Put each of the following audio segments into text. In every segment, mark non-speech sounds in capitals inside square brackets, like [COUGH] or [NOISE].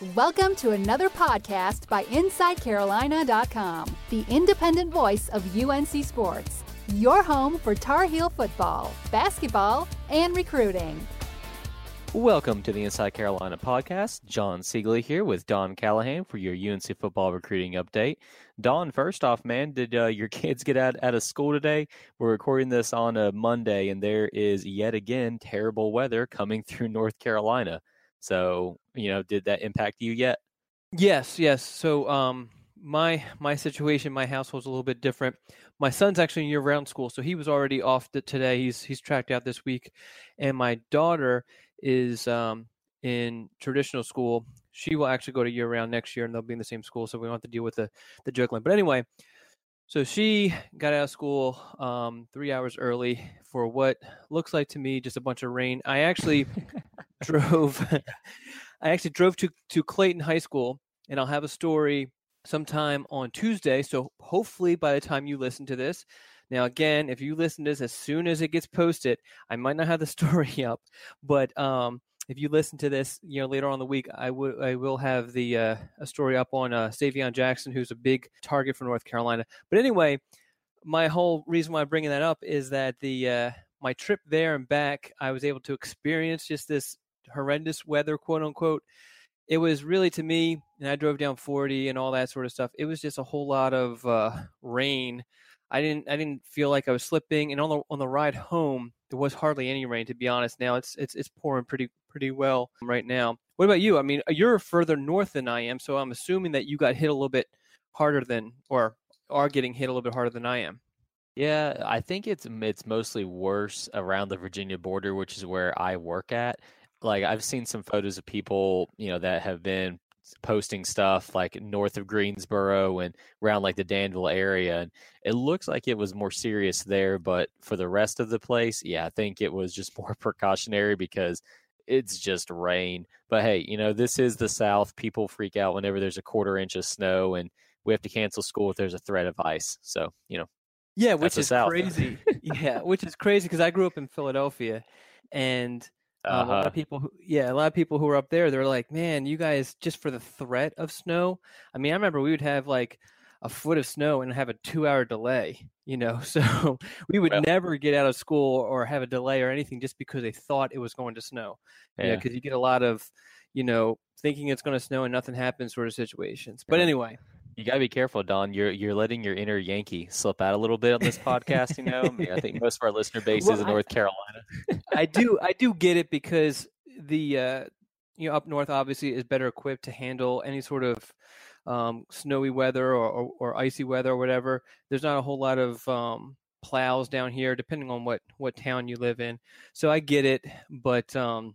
Welcome to another podcast by InsideCarolina.com, the independent voice of UNC Sports, your home for Tar Heel football, basketball, and recruiting. Welcome to the Inside Carolina podcast. Jon Seiglie here with Don Callahan for your UNC football recruiting update. Don, first off, man, did uh, your [LAUGHS] kids get out, out of school today? We're recording this on a Monday, and there is yet again terrible weather coming through North Carolina. So, you know, did that impact you yet? Yes, yes. So, um, my my situation, my household's a little bit different. My son's actually in year-round school, so he was already off today. He's he's tracked out this week, and my daughter is um, in traditional school. She will actually go to year round next year, and they'll be in the same school, so we don't have to deal with the the juggling. But anyway, so she got out of school um, three hours early for what looks like to me just a bunch of rain. I actually [LAUGHS] drove. [LAUGHS] I actually drove to to Clayton High School, and I'll have a story sometime on Tuesday. So hopefully, by the time you listen to this, now, again, if you listen to this as soon as it gets posted, I might not have the [LAUGHS] story up, but um, if you listen to this, you know, later on the week, I will I will have the uh, a story up on uh, Savion Jackson, who's a big target for North Carolina. But anyway, my whole reason why I'm bringing that up is that the uh, my trip there and back, I was able to experience just this horrendous weather, quote unquote. It was really to me, and I drove down 40 and all that sort of stuff. It was just a whole lot of uh, rain I didn't I didn't feel like I was slipping. And on the on the ride home, there was hardly any rain to be honest. Now it's it's it's pouring pretty pretty well right now. What about you? I mean, you're further north than I am, so I'm assuming that you got hit a little bit harder than or are getting hit a little bit harder than I am. Yeah, I think it's it's mostly worse around the Virginia border, which is where I work at. Like I've seen some photos of people, you know, that have been posting stuff like north of Greensboro and around like the Danville area. And it looks like it was more serious there, but for the rest of the place, yeah, I think it was just [LAUGHS] more precautionary because it's just rain. But hey, you know, this is the South. People freak out whenever there's a quarter inch of snow and we have to cancel school if there's a threat of ice. So, you know. Yeah, which is crazy. [LAUGHS] yeah, which is crazy because I grew up in Philadelphia and – uh-huh. A lot of uh-huh. people, who, yeah, a lot of people who were up there, they're like, man, you guys just for the threat of snow. I mean, I remember we would have like a foot of snow and have a two-hour delay. You know, [LAUGHS] so we would well, never get out of school or have a delay or anything just because they thought it was going to snow. Yeah, because you, know, you get a lot of, you know, thinking it's going to snow and nothing happens sort of situations. But anyway, you gotta be careful, Don. You're you're letting your inner Yankee slip out a little bit on this podcast. You know, I, mean, I think most of our listener [LAUGHS] base well, is in North Carolina. I do I do get it because the uh, you know up north obviously is better equipped to handle any sort of um, snowy weather or, or, or, icy weather or whatever. There's not a whole lot of um, plows down here, depending on what what town you live in. So I get it, but um,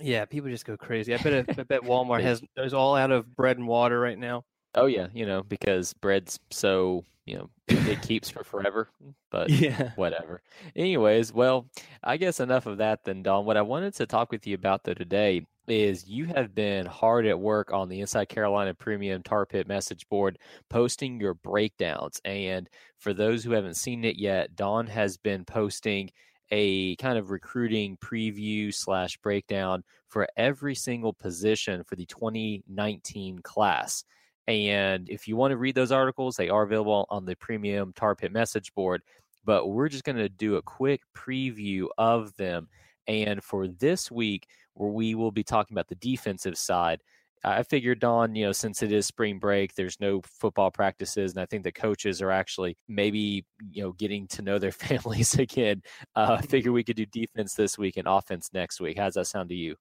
yeah, people just go crazy. I bet I bet Walmart [LAUGHS] has is all out of bread and water right now. Oh yeah, you know because bread's so you know it keeps for forever. But yeah, whatever. Anyways, well, I guess enough of that then, Don. What I wanted to talk with you about though today is you have been hard at work on the Inside Carolina Premium Tar Pit message board, posting your breakdowns. And for those who haven't seen it yet, Don has been posting a kind of recruiting preview slash breakdown for every single position for the 2019 class. And if you want to read those articles, they are available on the premium Tar Pit message board. But we're just going to do a quick preview of them. And for this week, where we will be talking about the defensive side, I figured, Don, you know, since it is spring break, there's no football practices, and I think the coaches are actually maybe, you know, getting to know their [LAUGHS] families again. Uh, I figure we could do defense this week and offense next week. How does that sound to you?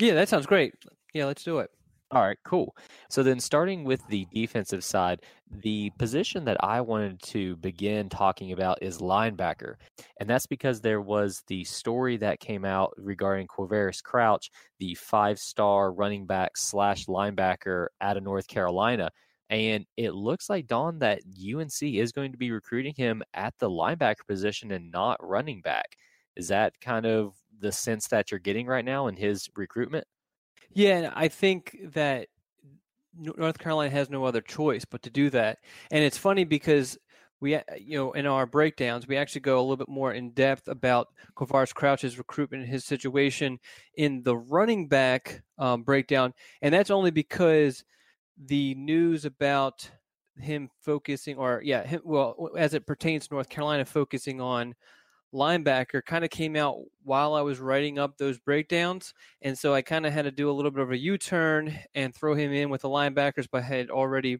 Yeah, that sounds great. Yeah, let's do it. All right, cool. So then, starting with the defensive side, the position that I wanted to begin talking about is linebacker. And that's because there was the story that came out regarding Quavaris Crouch, the five star running back slash linebacker out of North Carolina. And it looks like, Don, that UNC is going to be recruiting him at the linebacker position and not running back. Is that kind of the sense that you're getting right now in his recruitment? Yeah, and I think that North Carolina has no other choice but to do that. And it's funny because we you know in our breakdowns we actually go a little bit more in depth about Quavaris Crouch's recruitment and his situation in the running back um, breakdown, and that's only because the news about him focusing or yeah him, well as it pertains to North Carolina focusing on linebacker kind of came out while I was writing up those breakdowns. And so I kind of had to do a little bit of a U turn and throw him in with the linebackers, but I had already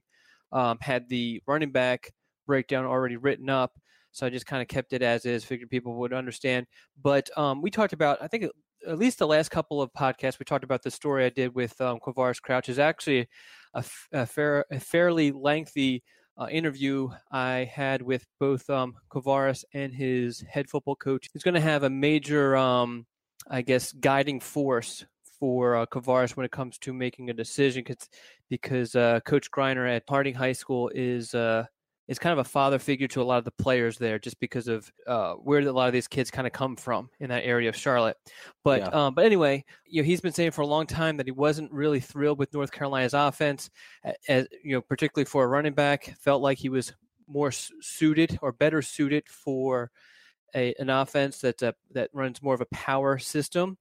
um, had the running back breakdown already written up. So I just kind of kept it as is, figured people would understand. But um, we talked about, I think, at least the last couple of podcasts, we talked about the story I did with um, Quavaris Crouch is actually a, a, fair, a fairly lengthy uh, interview I had with both um, Quavaris and his head football coach. He's going to have a major, um, I guess, guiding force for uh, Quavaris when it comes to making a decision cause, because uh, Coach Greiner at Harding High School is uh, is kind of a father figure to a lot of the players there, just because of uh, where a lot of these kids kind of come from in that area of Charlotte. But yeah. um, but anyway, you know, he's been saying for a long time that he wasn't really thrilled with North Carolina's offense, as you know, particularly for a running back. Felt like he was more suited or better suited for a, an offense that uh, that runs more of a power system.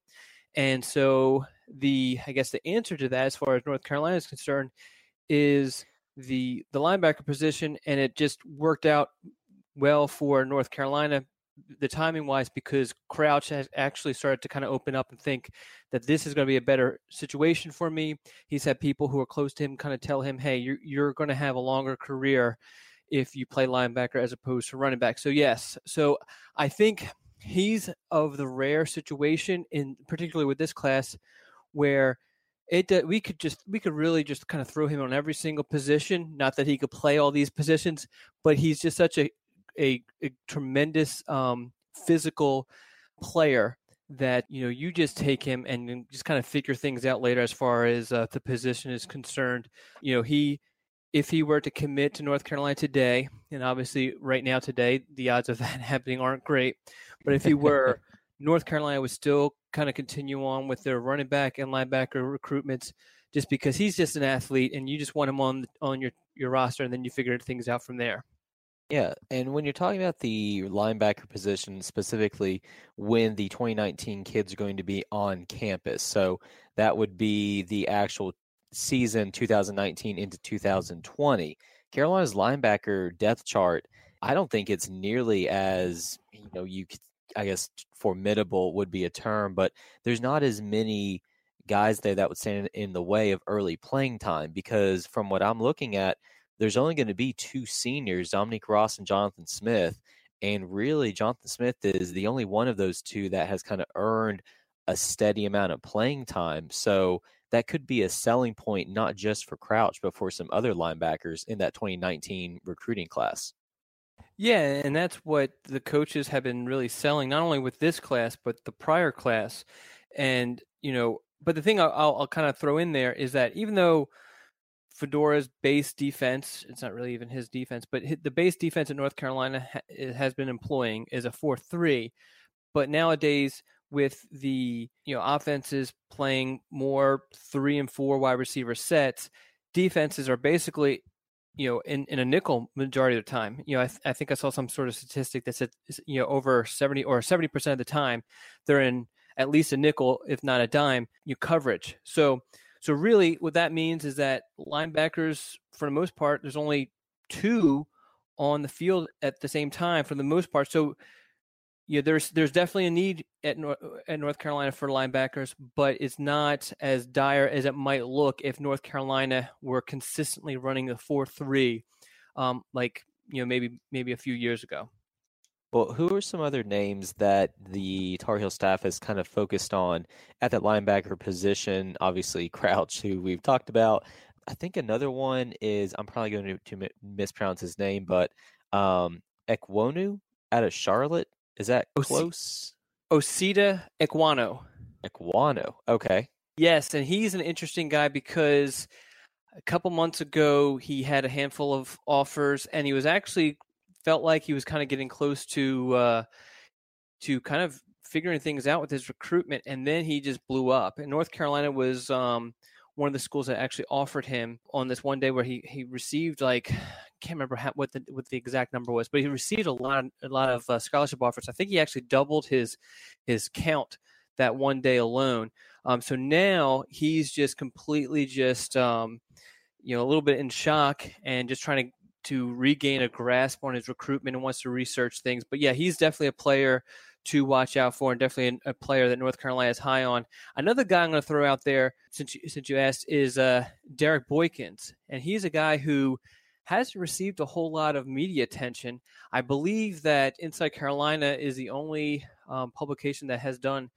And so the I guess the answer to that, as far as North Carolina is concerned, is the the linebacker position, and it just worked out well for North Carolina, the timing wise, because Crouch has actually started to kind of open up and think that this is going to be a better situation for me. He's had people who are close to him kind of tell him, "Hey, you're you're going to have a longer career." if you play linebacker as opposed to running back. So yes, so I think he's of the rare situation in particularly with this class where it uh, we could just we could really just kind of throw him on every single position. Not that he could play all these positions, but he's just such a a, a tremendous um, physical player that you know you just take him and just kind of figure things out later as far as uh, the position is concerned. You know he if he were to commit to North Carolina today, and obviously right now today the odds of [LAUGHS] that happening aren't great, but if he [LAUGHS] were, North Carolina would still kind of continue on with their running back and linebacker recruitments just because he's just an athlete and you just want him on on your your roster and then you figure things out from there. Yeah, and when you're talking about the linebacker position specifically when the 2019 kids are going to be on campus. So that would be the actual season 2019 into 2020. Carolina's linebacker depth chart, I don't think it's nearly as, you know, you I guess formidable would be a term, but there's not as many guys there that would stand in the way of early playing time because from what I'm looking at, there's only going to be two seniors, Dominique Ross and Jonathan Smith. And really, Jonathan Smith is the only one of those two that has kind of earned a steady amount of playing time. So that could be a selling point, not just for Crouch, but for some other linebackers in that 2019 recruiting class. Yeah, and that's what the coaches have been really selling, not only with this class but the prior class. And you know, but the thing I'll, I'll, kind of throw in there is that even though Fedora's base defense, it's not really even his defense, but the base defense in North Carolina has been employing is a 4 3. But nowadays, with the you know offenses playing more three and four wide receiver sets, defenses are basically you know, in, in a nickel majority of the time. You know, I, th- I think I saw some sort of statistic that said, you know, over 70 or 70% of the time, they're in at least a nickel, if not a dime, you coverage. So, so really what that means is that linebackers, for the most part, there's only two on the field at the same time for the most part. So yeah, there's there's definitely a need at North, at North Carolina for linebackers, but it's not as dire as it might look if North Carolina were consistently running the four three, um, like you know maybe maybe a few years ago. Well, who are some other names that the Tar Heel staff has kind of focused on at that linebacker position? Obviously, [LAUGHS] Crouch, who we've talked about. I think another one is I'm probably going to, to mispronounce his name, but um, Ekwonu out of Charlotte. Is that close? Osita Ekwonu. Ekwonu. Okay. Yes, and he's an interesting guy because a couple months ago he had a handful of offers, and he was actually felt like he was kind of getting close to uh, to kind of figuring things out with his recruitment, and then he just blew up. And North Carolina was um, one of the schools that actually offered him on this one day where he he received like can't remember how, what the what the exact number was, but he received a lot a lot of uh, scholarship offers. I think he actually doubled his his count that one day alone. Um, so now he's just completely just um, you know a little bit in shock and just trying to to regain a grasp on his recruitment and wants to research things. But yeah, he's definitely a player to watch out for, and definitely a player that North Carolina is high on. Another guy I'm going to throw out there, since you, since you asked, is uh, Derek Boykins, and he's a guy who hasn't received a whole lot of media attention. I believe that Inside Carolina is the only um, publication that has done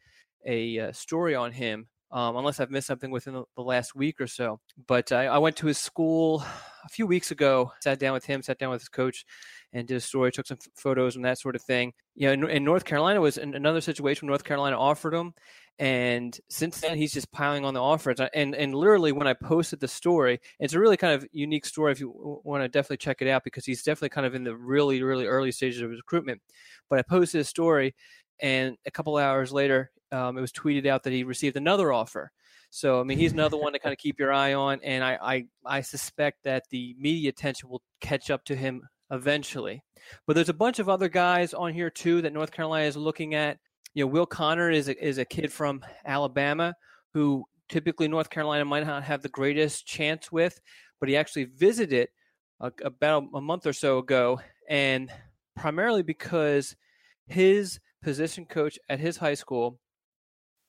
a uh, story on him, um, unless I've missed something within the, last week or so. But I, I, went to his school a few weeks ago, sat down with him, sat down with his coach, and did a story, took some photos and that sort of thing. You know, in, in North Carolina was another situation. North Carolina offered him, and since then he's just piling on the offers. And and literally when I posted the story, it's a really kind of unique story. If you want to definitely check it out because he's definitely kind of in the really really early stages of recruitment. But I posted a story, and a couple hours later, um, it was tweeted out that he received another offer. So I mean, he's another one to kind of keep your eye on, and I, I I suspect that the media attention will catch up to him eventually. But there's a bunch of other guys on here too that North Carolina is looking at. You know, Will Connor is a, is a kid from Alabama who typically North Carolina might not have the greatest chance with, but he actually visited a, about a month or so ago, and primarily because his position coach at his high school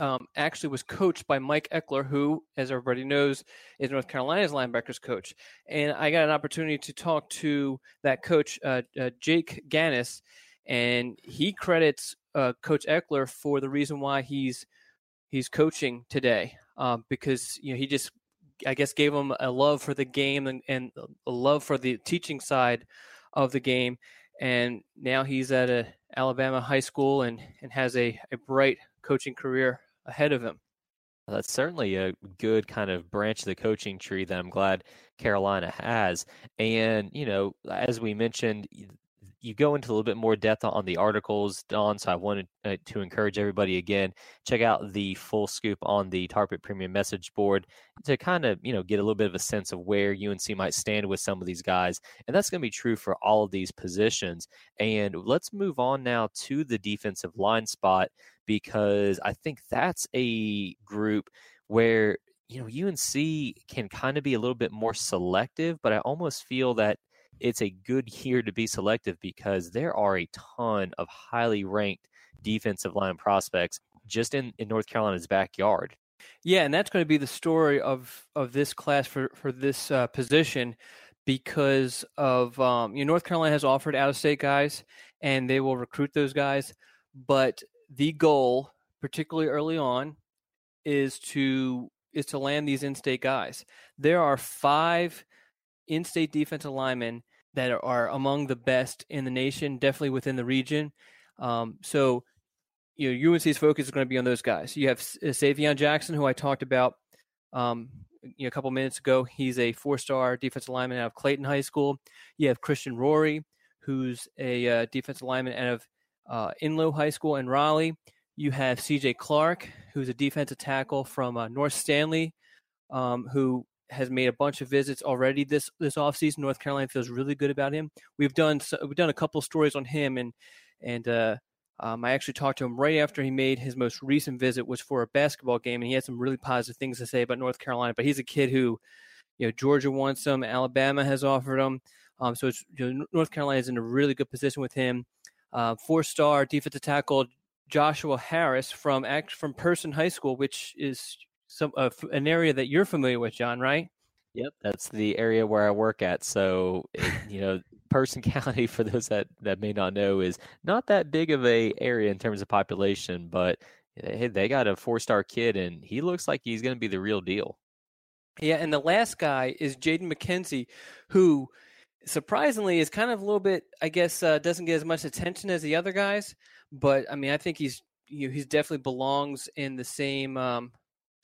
um, actually was coached by Mike Ekeler, who, as everybody knows, is North Carolina's linebackers coach. And I got an opportunity to talk to that coach, uh, uh, Jake Gannis, and he credits uh, Coach Ekeler for the reason why he's he's coaching today, um, because you know he just I guess gave him a love for the game and, and a love for the teaching side of the game. And now he's at a Alabama high school and, and has a, a bright coaching career ahead of him. That's certainly a good kind of branch of the coaching tree that I'm glad Carolina has. And, you know, as we mentioned, you go into a little bit more depth on the articles, Don. So I wanted uh, to encourage everybody again check out the full scoop on the Tar Pit Premium message board to kind of you know get a little bit of a sense of where UNC might stand with some of these guys, and that's going to be true for all of these positions. And let's move on now to the defensive line spot because I think that's a group where you know UNC can kind of be a little bit more selective, but I almost feel that it's a good year to be selective because there are a ton of highly ranked defensive line prospects just in, in North Carolina's backyard. Yeah, and that's going to be the story of of this class for for this uh, position because of um, you know North Carolina has offered out of state guys and they will recruit those guys, but the goal, particularly early on, is to is to land these in-state guys. There are five in-state defensive linemen that are among the best in the nation, definitely within the region. Um, so, you know, UNC's focus is going to be on those guys. You have uh, Savion Jackson, who I talked about um, you know, a couple minutes ago. He's a four-star defensive lineman out of Clayton High School. You have Christian Rory, who's a uh, defensive lineman out of uh, Enloe High School in Raleigh. You have C.J. Clark, who's a defensive tackle from uh, North Stanley, um, who has made a bunch of visits already this this offseason. North Carolina feels really good about him. We've done we've done a couple stories on him, and and uh, um, I actually talked to him right after he made his most recent visit, was for a basketball game, and he had some really positive things to say about North Carolina. But he's a kid who, you know, Georgia wants him, Alabama has offered him, um, so it's you know, North Carolina is in a really good position with him. Uh, four-star defensive tackle Joshua Harris from act from Person High School, which is some uh, an area that you're familiar with, Jon, right? Yep, that's the area where I work at. So, [LAUGHS] you know, Person County, [LAUGHS] for those that that may not know, is not that big of a area in terms of population, but hey, they got a four star kid, and he looks like he's going to be the real deal. Yeah, and the last guy is Jaden McKenzie, who surprisingly is kind of a little bit, I guess, uh, doesn't get as much attention as the other guys. But I mean, I think he's you know, he's definitely belongs in the same um,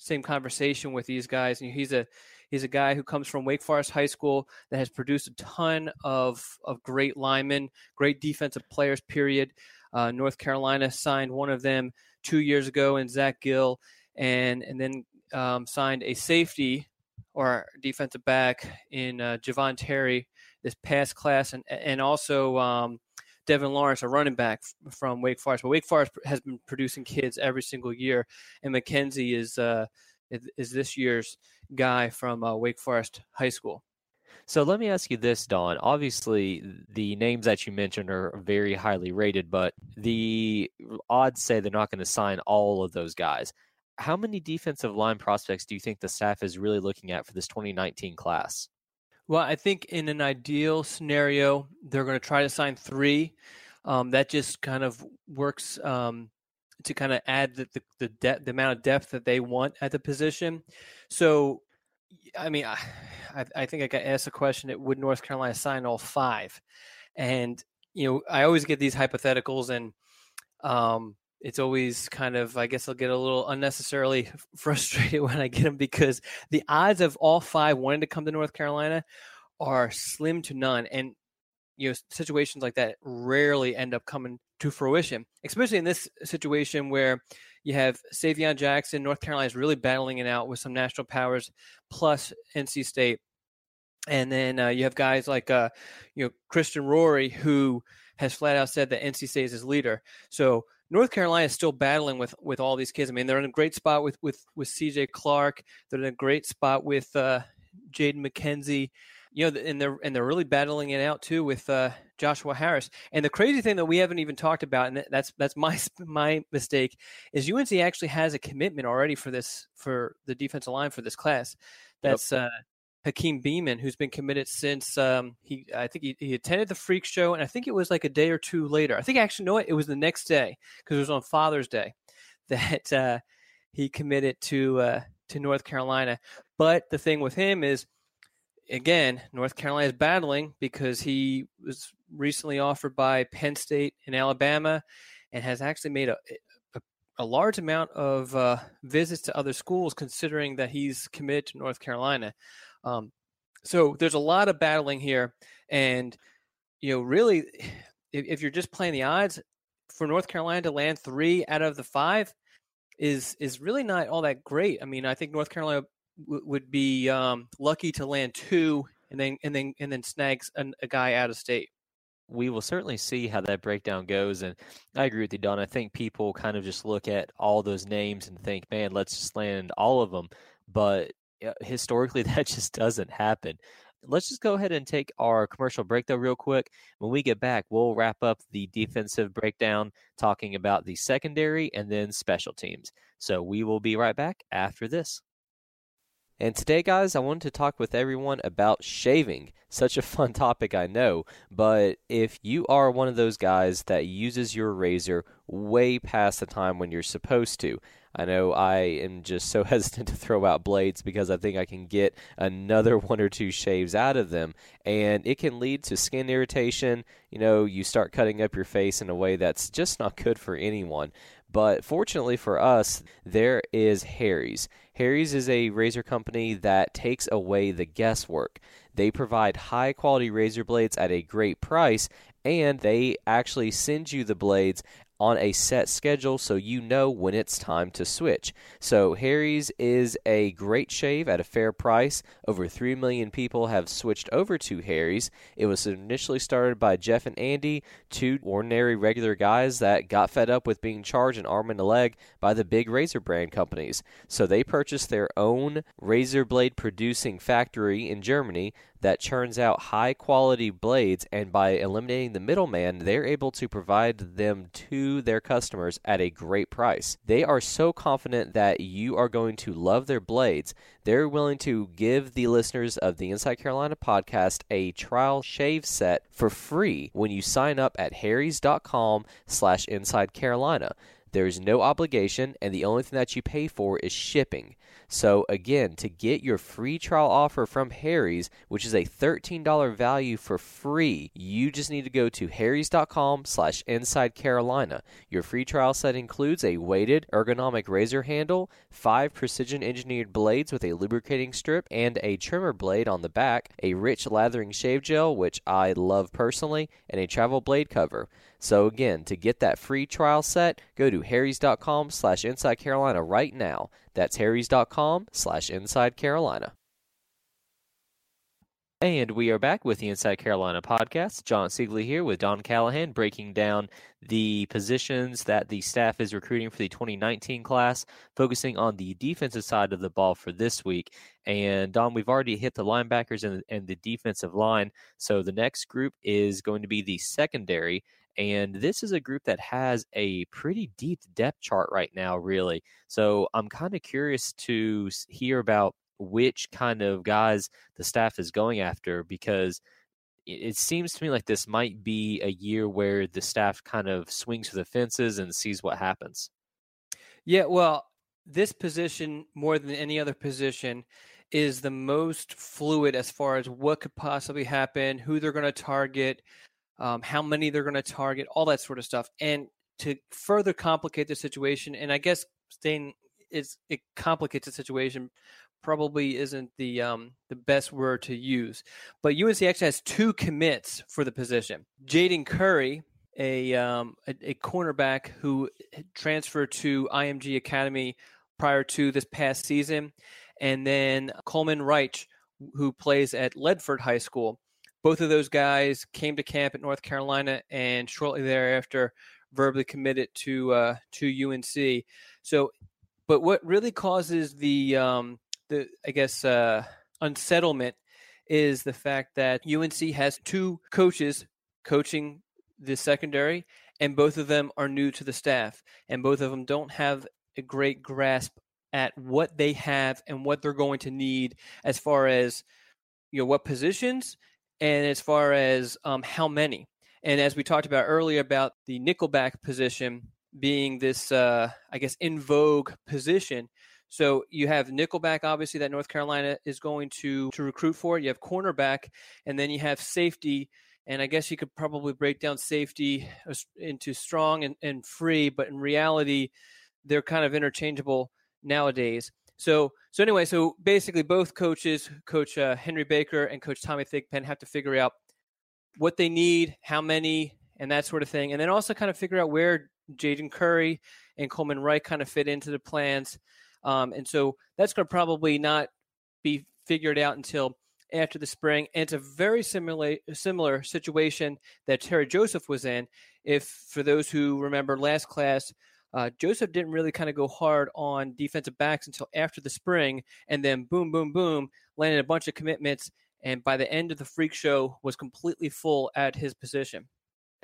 same conversation with these guys. And he's a he's a guy who comes from Wake Forest High School that has produced a ton of of great linemen, great defensive players. Period. Uh, North Carolina signed one of them two years ago in Zach Gill, and and then um, signed a safety or defensive back in uh, Javon Terry this past class, and and also um, Devin Lawrence, a running back from Wake Forest. But Wake Forest has been producing kids every single year, and McKenzie is uh, is this year's guy from uh, Wake Forest High School. So let me ask you this, Don. Obviously, the names that you mentioned are very highly rated, but the odds say they're not going to sign all of those guys. How many defensive line prospects do you think the staff is really looking at for this 2019 class? Well, I think in an ideal scenario, they're going to try to sign three. Um, that just kind of works um, to kind of add the the the, de- the, amount of depth that they want at the position. So, I mean, [SIGHS] I, I think I got asked a question: that Would North Carolina sign all five? And you know, I always get these hypotheticals, and um, it's always kind of I guess I'll get a little unnecessarily [LAUGHS] frustrated when I get them because the odds of all five wanting to come to North Carolina are slim to none, and you know situations like that rarely end up coming to fruition, especially in this situation where you have Savion Jackson, North Carolina is really battling it out with some national powers, plus NC State, and then uh, you have guys like uh, you know Christian Rory who has flat out said that NC State is his leader. So North Carolina is still battling with with all these kids. I mean, they're in a great spot with with with C.J. Clark. They're in a great spot with uh, Jaden McKenzie. You know, and they're and they're really battling it out too with uh, Joshua Harris. And the crazy thing that we haven't even talked about, and that's that's my [LAUGHS] my mistake, is UNC actually has a commitment already for this for the defensive line for this class. That's yep. uh, Hakeem Beamon, who's been committed since um, he, I think he, he, attended the Freak Show, and I think it was like a day or two later. I think actually, no, it was the next day because it was on Father's Day [LAUGHS] that uh, he committed to uh, to North Carolina. But the thing with him is, again, North Carolina is battling because he was recently offered by Penn State and Alabama, and has actually made a, a a large amount of uh, visits to other schools, considering that he's committed to North Carolina. Um, so there's a lot of battling here, and you know, really, if, if, you're just playing the odds for North Carolina to land three out of the five, is is really not all that great. I mean, I think North Carolina w- would be um, lucky to land two, and then and then and then snags an, a guy out of state we will certainly see how that breakdown goes. And I agree with you, Don. I think people kind of just look at all those names and think, man, let's just land all of them. But Uh, historically [LAUGHS] that just doesn't happen. Let's just go ahead and take our commercial break though, real quick. When we get back, we'll wrap up the defensive breakdown, talking about the secondary and then special teams. So we will be right back after this. And today, guys, I wanted to talk with everyone about shaving. Such a [LAUGHS] fun topic, I know. But if you are one of those guys that uses your razor way past the time when you're supposed to, I know I am just so [LAUGHS] hesitant to throw out blades because I think I can get another one or two shaves out of them. And it can lead to skin irritation. You know, you start cutting up your face in a way that's just not good for anyone. But fortunately for us, there is Harry's. Harry's is a razor company that takes away the guesswork. They provide high quality razor blades at a great price, and they actually send you the blades on a set schedule so you know when it's time to switch. So, Harry's is a great shave at a fair price. Over 3 million people have switched over to Harry's. It was initially started by Jeff and Andy, two ordinary regular guys that got fed up with being charged an arm and a leg by the big razor brand companies. So, they purchased their own razor blade producing factory in Germany that churns out high quality blades, and by eliminating the middleman, they're able to provide them to their customers at a great price. They are so confident that you are going to love their blades, they're willing to give the listeners of the Inside Carolina podcast a trial shave set for free when you sign up at harrys.com slash inside carolina. There is no obligation, and the only thing that you pay for is shipping. So, again, to get your free trial offer from Harry's, which is a $13 value for free, you just need to go to harrys.com slash inside carolina. Your free trial set includes a weighted ergonomic razor handle, five precision engineered blades with a lubricating strip and a trimmer blade on the back, a rich lathering shave gel, which I love personally, and a travel blade cover. So again, to get that free trial set, go to harrys.com slash inside carolina right now. That's harrys.com slash inside carolina. And we are back with the Inside Carolina podcast. Jon Seiglie here with Don Callahan breaking down the positions that the staff is recruiting for the 2019 class, focusing on the defensive side of the ball for this week. And Don, we've already hit the linebackers and, and the defensive line. So the next group is going to be the secondary. And this is a group that has a pretty deep depth chart right now, really. So I'm kind of curious to hear about which kind of guys the staff is going after because it seems to me like this might be a year where the staff kind of swings for the fences and sees what happens. Yeah, well, this position more than any other position is the most fluid as far as what could possibly happen, who they're going to target, um, how many they're going to target, all that sort of stuff. And to further complicate the situation, and I guess staying is it complicates the situation probably isn't the um, the best word to use. But UNC actually has two commits for the position. Jaden Curry, a, um, a, a cornerback who transferred to IMG Academy prior to this past season, and then Coleman Reich, who plays at Ledford High School. Both of those guys came to camp at North Carolina, and shortly thereafter, verbally committed to uh, to UNC. So, but what really causes the um, the I guess uh, unsettlement is the fact that UNC has two coaches coaching the secondary, and both of them are new to the staff, and both of them don't have a great grasp at what they have and what they're going to need as far as you know what positions and as far as um, how many. And as we talked about earlier about the nickelback position being this, uh, I guess, in vogue position, so you have nickelback, obviously, that North Carolina is going to to recruit for. You have cornerback, and then you have safety. And I guess you could probably break down safety into strong and, and free, but in reality, they're kind of interchangeable nowadays. So, so anyway, so basically, both coaches, Coach uh, Henry Baker and Coach Tommy Thigpen, have to figure out what they need, how many, and that sort of thing, and then also kind of figure out where Jaden Curry and Coleman Wright kind of fit into the plans. Um, and so that's going to probably not be figured out until after the spring. And it's a very similar similar situation that Terry Joseph was in. If for those who remember last class, uh, Joseph didn't really kind of go hard on defensive backs until after the spring, and then boom, boom, boom, landed a bunch of commitments. And by the end of the freak show, was completely full at his position.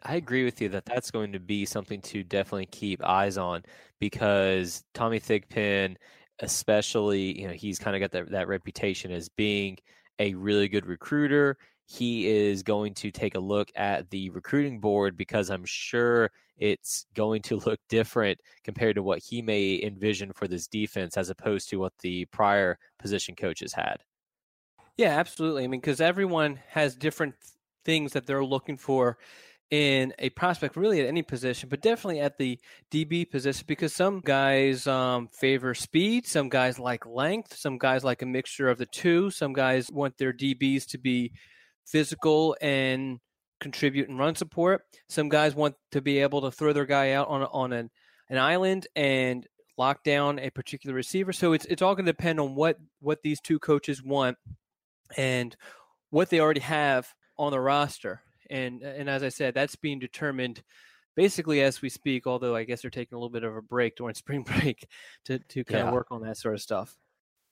I agree with you that that's going to be something to definitely keep eyes on because Tommy Thigpen, especially, you know, he's kind of got that, that reputation as being a really good recruiter. He is going to take a look at the recruiting board because I'm sure it's going to [LAUGHS] look different compared to what he may envision for this defense as opposed to what the prior position coaches had. Yeah, absolutely. I mean, because everyone has different things that they're looking for in a prospect really at any position, but definitely at the DB position because some guys um, favor speed, some guys like length, some guys like a mixture of the two. Some guys want their DBs to be physical and contribute and run support. Some guys want to be able to throw their guy out on on an, an island and lock down a particular receiver. So it's it's all going to depend on what what these two coaches want and what they already have on the roster and and as I said, that's being determined basically as we speak. Although I guess they're taking a little bit of a break during [LAUGHS] spring break to to kind yeah. of work on that sort of stuff.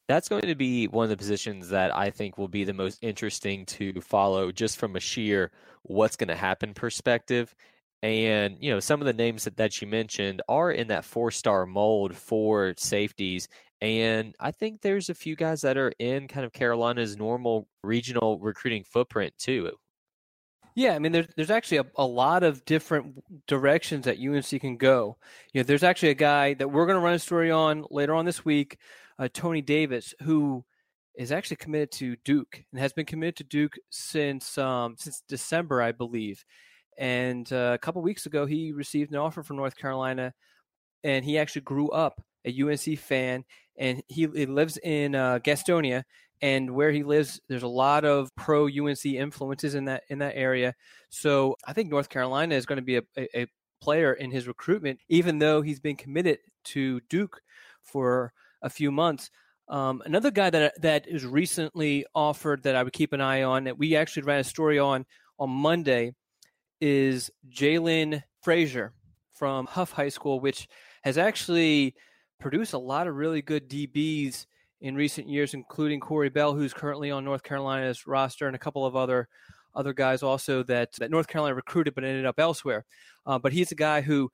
That's going to be one of the positions that I think will be the most interesting to follow, just from a sheer what's going to happen perspective. And you know, some of the names that, that you mentioned are in that four-star mold for safeties. And I think there's a few guys that are in kind of Carolina's normal regional recruiting footprint too. Yeah, I mean, there's there's actually a, a lot of different directions that UNC can go. You know, there's actually a guy that we're going to run a story on later on this week, uh, Tony Davis, who is actually committed to Duke and has been committed to Duke since um, since December, I believe. And uh, a couple weeks ago, he received an offer from North Carolina, and he actually grew up a UNC fan, and he, he lives in uh, Gastonia, and where he lives there's a lot of pro UNC influences in that in that area. So I think North Carolina is going to be a, a, a player in his recruitment even though he's been committed to Duke for a few months. Um, another guy that that is recently offered that I would keep an eye on that we actually ran a story on on Monday is Jalen Frazier from Hough High School, which has actually produced a lot of really good DBs in recent years, including Corey Bell, who's currently on North Carolina's roster, and a couple of other other guys also that that North Carolina recruited but ended up elsewhere. Uh, but he's a guy who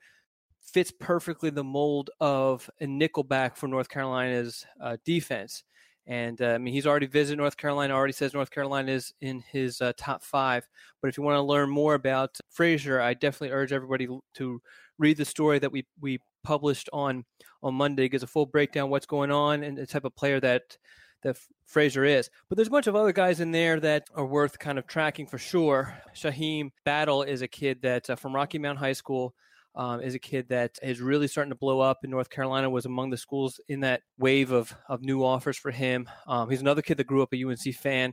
fits perfectly the mold of a nickelback for North Carolina's uh, defense. And uh, I mean, he's already visited North Carolina. Already says North Carolina is in his uh, top five. But if you want to learn more about Frazier, I definitely urge everybody to read the story that we we published on on Monday. It gives a full breakdown what's going on and the type of player that that Frazier is. But there's a bunch of other guys in there that are worth kind of tracking for sure. Shaheem Battle is a kid that uh, from Rocky Mount High School um, is a kid that is really starting to blow up in North Carolina. Was among the schools in that wave of of new offers for him. Um, he's another kid that grew up a UNC fan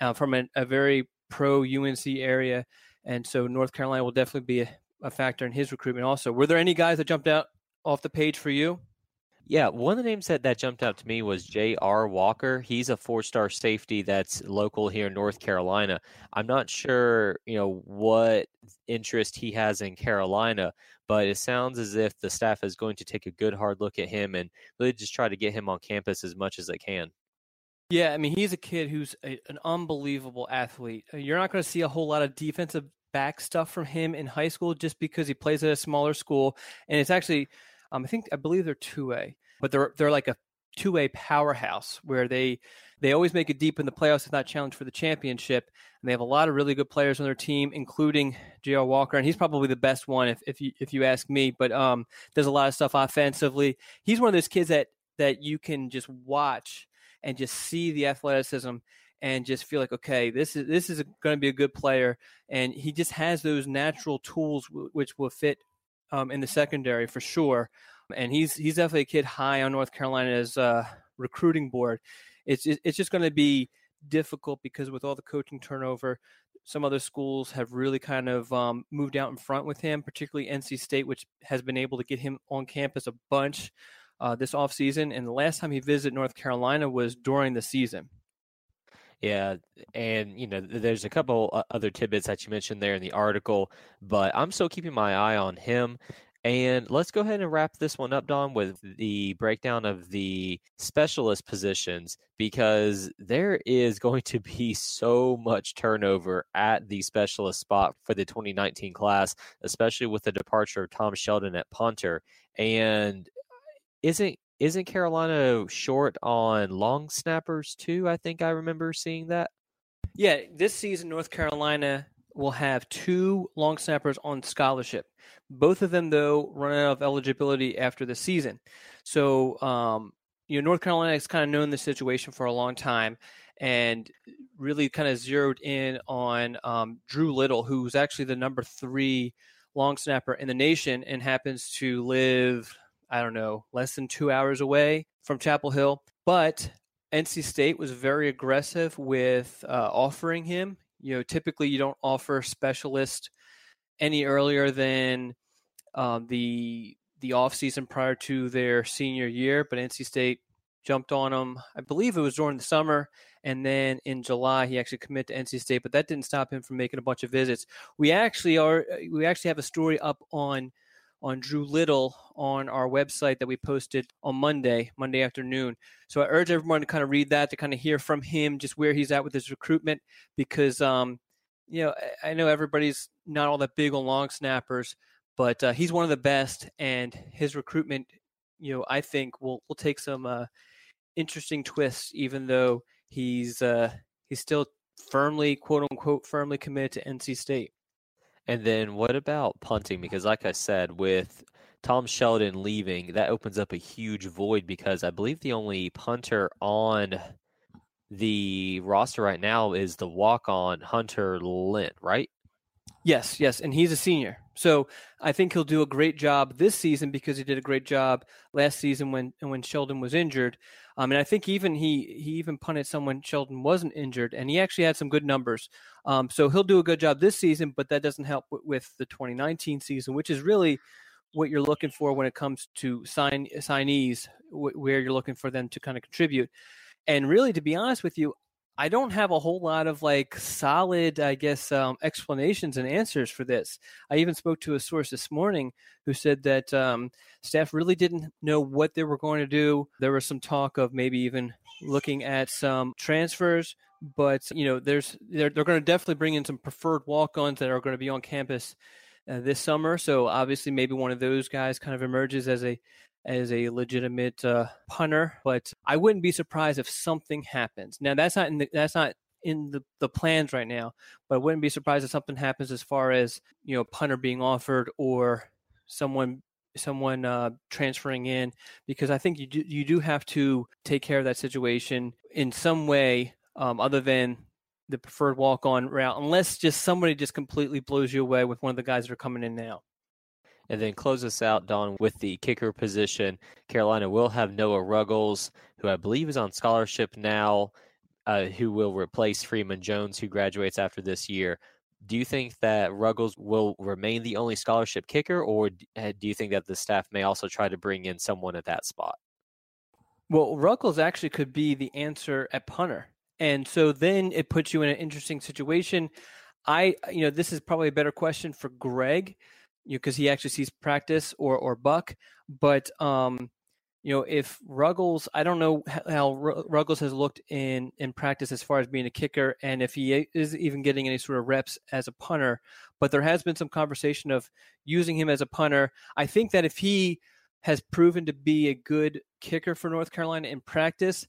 uh, from a, a, very pro UNC area, and so North Carolina will definitely be a, a factor in his recruitment. Also, were there any guys that jumped out off the page for you? Yeah, one of the names that, that jumped out to me was J.R. Walker. He's a four star safety that's local here in North Carolina. I'm not sure, you know, what interest he has in Carolina, but it sounds as if the staff is going to take a good hard look at him and really just try to get him on campus as much as they can. Yeah, I mean, he's a kid who's a, an unbelievable athlete. You're not going to see a whole lot of defensive back stuff from him in high school just because he plays at a smaller school. And it's actually, um, I think, I believe they're 2A, but they're, they're like a two A powerhouse where they they always make it deep in the playoffs, if not challenge for the championship. And they have a lot of really good players on their team, including J.R. Walker, and he's probably the best one if, if you if you ask me. But um, there's a lot of stuff offensively. He's one of those kids that that you can just watch and just see the athleticism and just feel like okay this is this is going to be a good player and he just has those natural tools w- which will fit um, in the secondary for sure and he's he's definitely a kid high on North Carolina's uh, recruiting board. It's it's just going to be difficult because with all the coaching turnover, some other schools have really kind of um, moved out in front with him, particularly NC State, which has been able to get him on campus a bunch uh, this offseason. And the last time he visited North Carolina was during the season. Yeah, and you know, there's a couple other tidbits that you mentioned there in the article, but I'm still keeping my eye on him. And let's go ahead and wrap this one up, Don, with the breakdown of the specialist positions because there is going to be so much turnover at the specialist spot for the 2019 class, especially with the departure of Tom Sheldon at punter. And uh, isn't isn't Carolina short on long snappers too? I think I remember seeing that. Yeah, this season North Carolina will have two long snappers on scholarship. Both of them, though, run out of eligibility after the season. So, um, you know, North Carolina has kind of known the situation for a long time and really kind of zeroed in on um, Drew Little, who's actually the number three long snapper in the nation and happens to live, I don't know, less than two hours away from Chapel Hill. But NC State was very aggressive with uh, offering him. You know, typically you don't offer specialist any earlier than um, the the off season prior to their senior year, but NC State jumped on him. I believe it was during the summer, and then in July he actually committed to NC State, but that didn't stop him from making a bunch of visits. We actually are we actually have a story up on on Drew Little on our website that we posted on Monday, Monday afternoon. So I urge everyone to kind of read that to kind of hear from him just where he's at with his recruitment because um, you know, I know everybody's not all that big on long snappers, but uh, he's one of the best, and his recruitment, you know, I think will will take some uh, interesting twists, even though he's uh, he's still firmly, quote unquote, firmly committed to NC State. And then what about punting? Because, like I said, with Tom Sheldon leaving, that opens up a huge void because I believe the only punter on the roster right now is the walk on Hunter Lent, right? Yes, yes, and he's a senior. So I think he'll do a great job this season because he did a great job last season when when Sheldon was injured. Um, and I think even he he even punted someone Sheldon wasn't injured, and he actually had some good numbers. Um, so he'll do a good job this season, but that doesn't help w- with the 2019 season, which is really what you're looking for when it comes to sign signees, wh- where you're looking for them to kind of contribute. And really, to be honest with you, I don't have a whole lot of like solid, I guess, um, explanations and answers for this. I even spoke to a source this morning who said that um, staff really didn't know what they were going to do. There was some talk of maybe even looking at some transfers, but you know, there's they're they're going to definitely bring in some preferred walk-ons that are going to be on campus uh, this summer. So obviously, maybe one of those guys kind of emerges as a as a legitimate uh, punter, but I wouldn't be surprised if something happens. Now that's not in the, that's not in the, the plans right now, but I wouldn't be surprised if something happens as far as you know punter being offered or someone someone uh, transferring in because I think you do, you do have to take care of that situation in some way um, other than the preferred walk on route, unless just somebody just completely blows you away with one of the guys that are coming in now. And then close us out, Don, with the kicker position. Carolina will have Noah Ruggles, who I believe is on scholarship now, uh, who will replace Freeman Jones, who graduates after this year. Do you think that Ruggles will remain the only scholarship kicker, or uh, do you think that the staff may also try to bring in someone at that spot? Well, Ruggles actually could be the answer at punter. And so then it puts you in an interesting situation. I, you know, this is probably a better question for Greg because he actually sees practice or or Buck. But um, you know, if Ruggles, I don't know how Ruggles has looked in in practice as far as being a kicker, and if he is even getting any sort of reps as a punter. But there has been some conversation of using him as a punter. I think that if he has proven to be a good kicker for North Carolina in practice,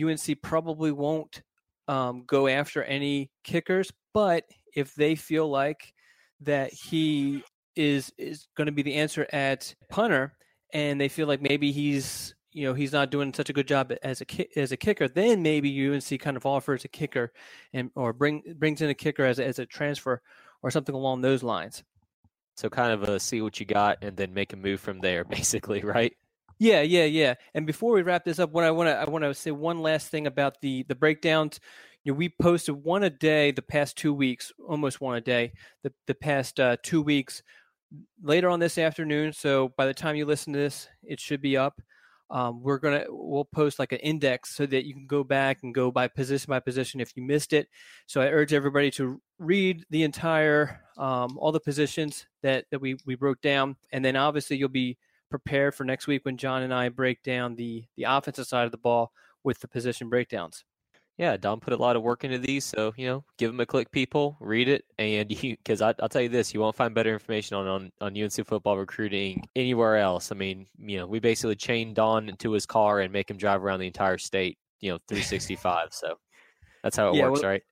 UNC probably won't um, go after any kickers. But if they feel like that he is is going to be the answer at punter, and they feel like maybe he's you know he's not doing such a good job as a as a kicker, then maybe UNC kind of offers a kicker and or bring brings in a kicker as a, as a transfer or something along those lines. So kind of a see what you got and then make a move from there, [LAUGHS] basically, right? Yeah, yeah, yeah. And before we wrap this up, what I want to I want to say one last thing about the the breakdowns you know, we posted one a day the past two weeks, almost one a day, the, the past uh, two weeks later on this afternoon. So by the time you listen to this, it should be up. Um, we're gonna we'll post like an index so that you can go back and go by position by position if you missed it. So I urge everybody to read the entire um, all the positions that that we we broke down, and then obviously you'll be prepared for next week when Jon and I break down the the offensive side of the ball with the position breakdowns yeah, Don put a lot of work into these, so you know, give them a click, people, read it, and [LAUGHS] you because I'll tell you this, you won't find better information on, on on UNC football recruiting anywhere else. I mean, you know, we basically chain Don into his car and make him drive around the entire state, you know, 365. [LAUGHS] so that's how it yeah, works, well, right?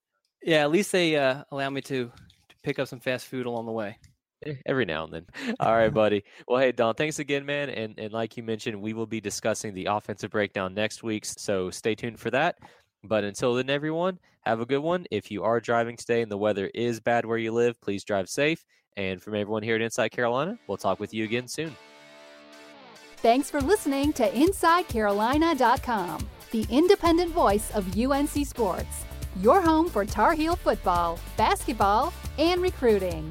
Yeah, at least they uh, allow me to to pick up some fast food along the way eh, every now and then. [LAUGHS] All right, buddy. Well, hey, Don, thanks again, man. And and like you mentioned, we will be discussing the offensive breakdown next week, so stay tuned for that. But until then, everyone, have a good one. If you are driving today and the weather is bad where you live, please drive safe. And from everyone here at Inside Carolina, we'll talk with you again soon. Thanks for listening to InsideCarolina.com, the independent voice of UNC Sports, your home for Tar Heel football, basketball, and recruiting.